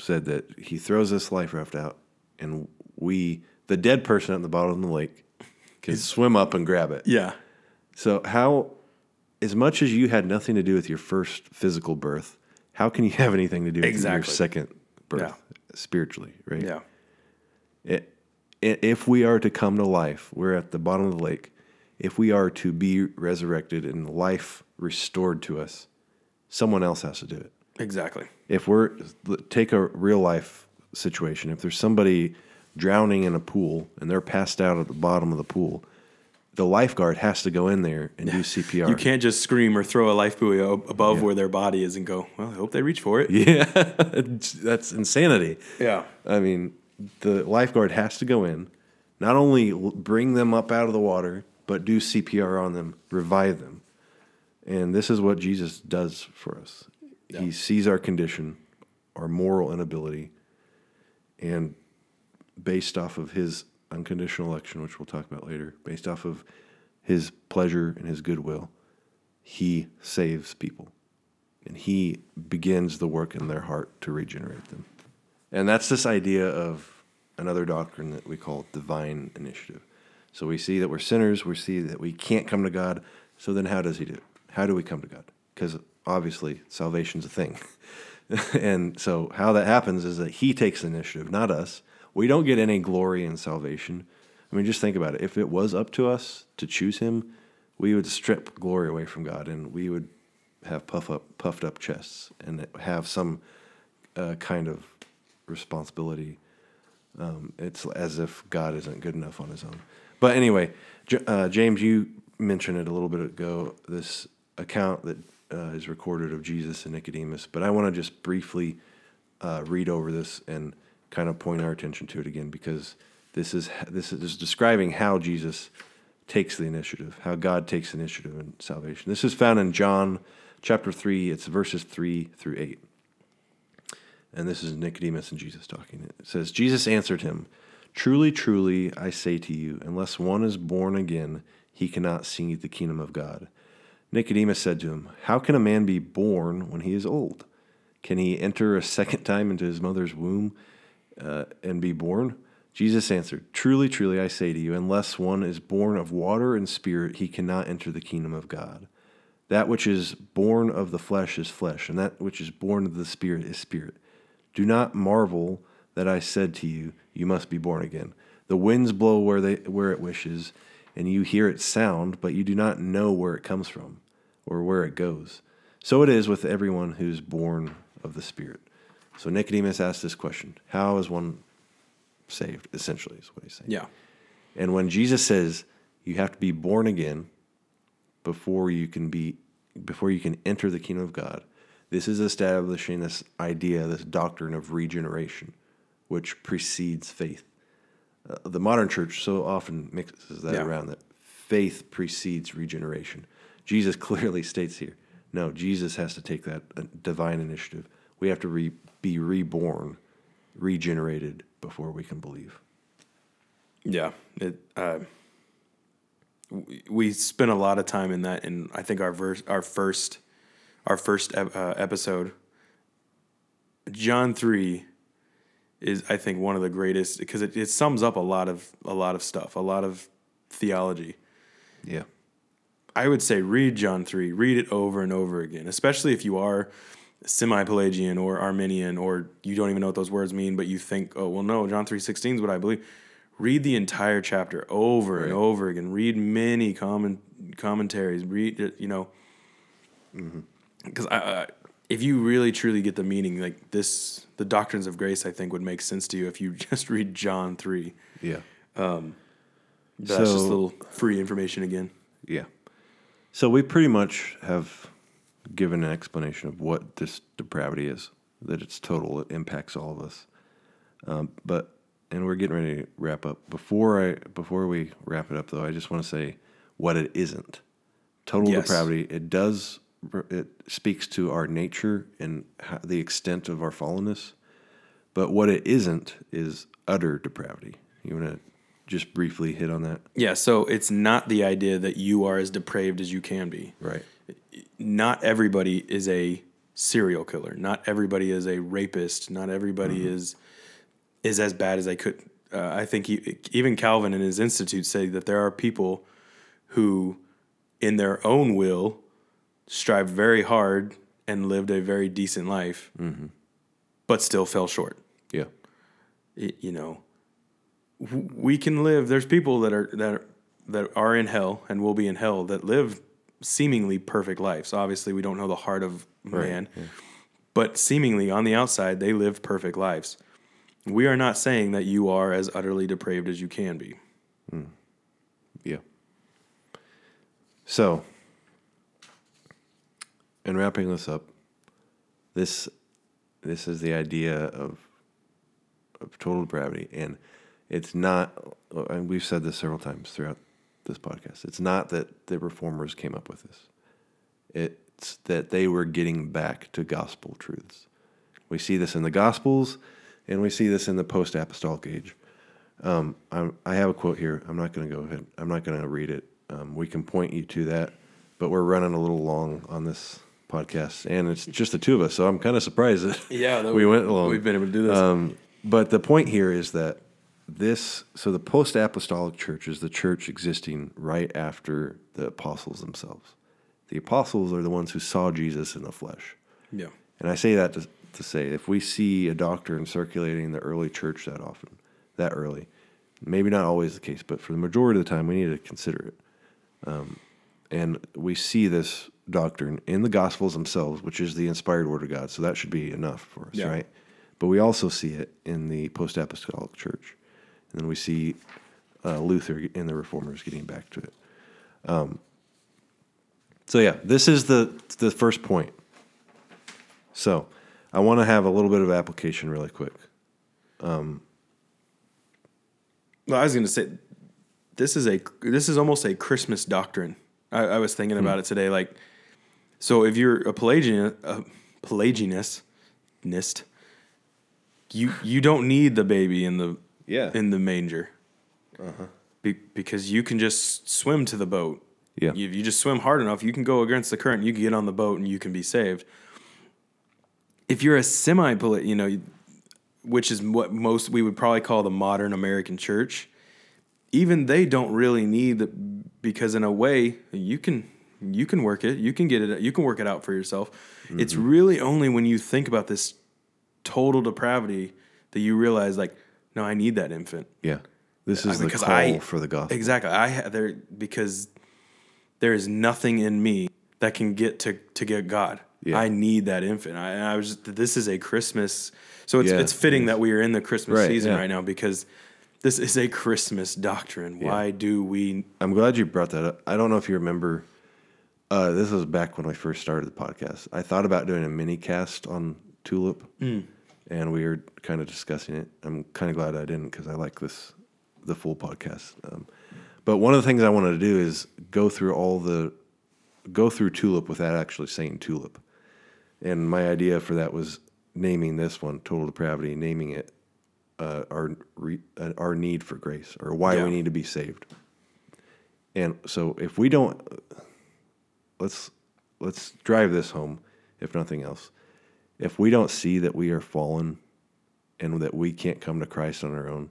said that he throws this life raft out, and we, the dead person at the bottom of the lake, can swim up and grab it. Yeah, So how, as much as you had nothing to do with your first physical birth, how can you have anything to do with your second birth Yeah. spiritually, right? yeah, It, if we are to come to life, we're at the bottom of the lake. If we are to be resurrected and life restored to us, someone else has to do it. exactly. If we're take a real life situation, if there's somebody drowning in a pool and they're passed out at the bottom of the pool, the lifeguard has to go in there and do CPR. You can't just scream or throw a life buoy above where their body is and go. Well, I hope they reach for it. Yeah, that's insanity. Yeah, I mean, the lifeguard has to go in, not only bring them up out of the water, but do CPR on them, revive them. And this is what Jesus does for us. He sees our condition, our moral inability, and based off of his unconditional election, which we'll talk about later, based off of his pleasure and his goodwill, he saves people. And he begins the work in their heart to regenerate them. And that's this idea of another doctrine that we call divine initiative. So we see that we're sinners, we see that we can't come to God. So then how does he do it? How do we come to God? Because obviously salvation's a thing. and so how that happens is that he takes initiative, not us. We don't get any glory in salvation. I mean, just think about it. If it was up to us to choose him, we would strip glory away from God and we would have puff up, puffed up chests and have some uh, kind of responsibility. Um, it's as if God isn't good enough on his own. But anyway, uh, James, you mentioned it a little bit ago, this account that uh, is recorded of Jesus and Nicodemus. But I want to just briefly uh, read over this and kind of point our attention to it again because this is this is describing how Jesus takes the initiative, how God takes initiative in salvation. This is found in John chapter 3, it's verses 3 through 8. And this is Nicodemus and Jesus talking. It says, Jesus answered him, Truly, truly, I say to you, unless one is born again, he cannot see the kingdom of God. Nicodemus said to him, How can a man be born when he is old? Can he enter a second time into his mother's womb uh, and be born? Jesus answered, Truly, truly, I say to you, unless one is born of water and spirit, he cannot enter the kingdom of God. That which is born of the flesh is flesh, and that which is born of the spirit is spirit. Do not marvel that I said to you, You must be born again. The winds blow where, they, where it wishes, and you hear its sound, but you do not know where it comes from or where it goes. So it is with everyone who is born of the Spirit. So Nicodemus asked this question How is one saved? Essentially, is what he's saying. Yeah. And when Jesus says you have to be born again before you can be before you can enter the kingdom of God, this is establishing this idea, this doctrine of regeneration, which precedes faith. Uh, the modern church so often mixes that Yeah. around that faith precedes regeneration. Jesus clearly states here, no, Jesus has to take that uh, divine initiative. We have to re- be reborn, regenerated before we can believe. Yeah, it. Uh, we spent a lot of time in that, in I think our verse, our first, our first ep- uh, episode. John three is I think one of the greatest because it, it sums up a lot of a lot of stuff, a lot of theology. Yeah. I would say read John 3, read it over and over again, especially if you are semi Pelagian or Arminian or you don't even know what those words mean, but you think, oh, well, no, John 3.16 is what I believe. Read the entire chapter over and over again. Read many comment, commentaries. Read, you know, mm-hmm. because I, I, if you really truly get the meaning, like this, the doctrines of grace, I think would make sense to you if you just read John 3. Yeah. Um, that's just a little free information again. Yeah. So we pretty much have given an explanation of what this depravity is, that it's total, it impacts all of us. Um, but and we're getting ready to wrap up. Before I before we wrap it up though, I just want to say what it isn't. Total Yes. depravity, it does it speaks to our nature and how, the extent of our fallenness. But what it isn't is utter depravity. You want to just briefly hit on that? Yeah, so it's not the idea that you are as depraved as you can be. Right. Not everybody is a serial killer. Not everybody is a rapist. Not everybody is is as bad as they could. Uh, I think he, even Calvin and his institute say that there are people who, in their own will, strived very hard and lived a very decent life, but still fell short. Yeah. it- you know, we can live. There's people that are that are, that are in hell and will be in hell that live seemingly perfect lives. Obviously, we don't know the heart of man, but seemingly on the outside, they live perfect lives. We are not saying that you are as utterly depraved as you can be. Hmm. Yeah. So, in wrapping this up, this this is the idea of of total depravity, and it's not. And we've said this several times throughout this podcast. It's not that the reformers came up with this. It's that they were getting back to gospel truths. We see this in the Gospels, and we see this in the post-apostolic age. Um, I, I have a quote here. I'm not going to go ahead. I'm not going to read it. Um, we can point you to that, but we're running a little long on this podcast, and it's just the two of us. So I'm kind of surprised that Yeah, that we went along. We've been able to do this. Um, but the point here is that this, so the post apostolic church is the church existing right after the apostles themselves. The apostles are the ones who saw Jesus in the flesh. yeah. And I say that to, to say if we see a doctrine circulating in the early church that often, that early, maybe not always the case, but for the majority of the time, we need to consider it. Um, and we see this doctrine in the Gospels themselves, which is the inspired Word of God. So that should be enough for us, Yeah. right? But we also see it in the post apostolic church. And then we see uh, Luther and the reformers getting back to it. Um, so, yeah, this is the, the first point. So, I want to have a little bit of application really quick. Well, I was going to say, this is a this is almost a Christmas doctrine. I, I was thinking about it today. Like, so if you're a Pelagian, a Pelagianist, you you don't need the baby in the Yeah. in the manger, uh Be, because you can just swim to the boat. Yeah. If you just swim hard enough, you can go against the current. You can get on the boat and you can be saved. If you're a semi, you know, which is what most we would probably call the modern American church, even they don't really need the because in a way you can you can work it, you can get it, you can work it out for yourself. It's really only when you think about this total depravity that you realize like, no, I need that infant. Yeah. This is the Because call I- for the gospel. Exactly. I there because there is nothing in me that can get to to get God. Yeah. I need that infant. I, I was. This is a Christmas. So it's Yeah, it's fitting that we are in the Christmas Right, season yeah. right now because this is a Christmas doctrine. Why do we? I'm glad you brought that up. I don't know if you remember. Uh, this was back when we first started the podcast. I thought about doing a mini cast on Tulip, and we were kind of discussing it. I'm kind of glad I didn't because I like this, the full podcast. Um, but one of the things I wanted to do is go through all the, go through Tulip without actually saying Tulip. And my idea for that was naming this one Total Depravity, naming it uh, our re, uh, our need for grace or why Yeah. we need to be saved. And so if we don't let's let's drive this home if nothing else. If we don't see that we are fallen and that we can't come to Christ on our own,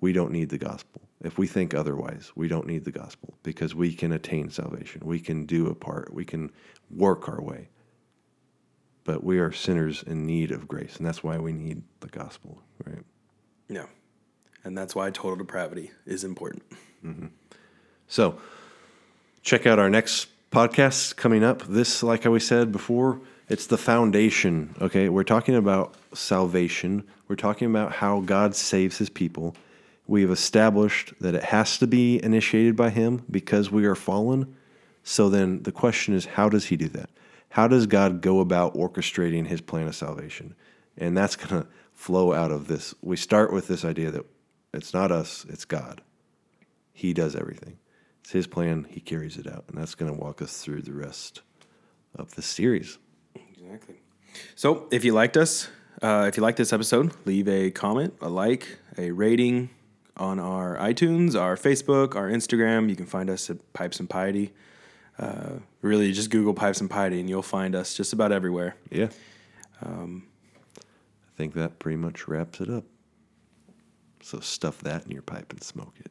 we don't need the gospel. If we think otherwise, we don't need the gospel because we can attain salvation. We can do a part. We can work our way. But we are sinners in need of grace, and that's why we need the gospel, right? Yeah, and that's why total depravity is important. Mm-hmm. So, check out our next podcast coming up. This, like we said before, it's the foundation. Okay, we're talking about salvation. We're talking about how God saves His people. We've established that it has to be initiated by Him because we are fallen. So then the question is, how does He do that? How does God go about orchestrating His plan of salvation? And that's going to flow out of this. We start with this idea that it's not us, it's God. He does everything. It's his plan. He carries it out, and that's going to walk us through the rest of the series. Exactly. So if you liked us, uh, if you liked this episode, leave a comment, a like, a rating on our iTunes, our Facebook, our Instagram. You can find us at Pipes and Piety. Uh, really, just Google Pipes and Piety, and you'll find us just about everywhere. Yeah. Um, I think that pretty much wraps it up. So stuff that in your pipe and smoke it.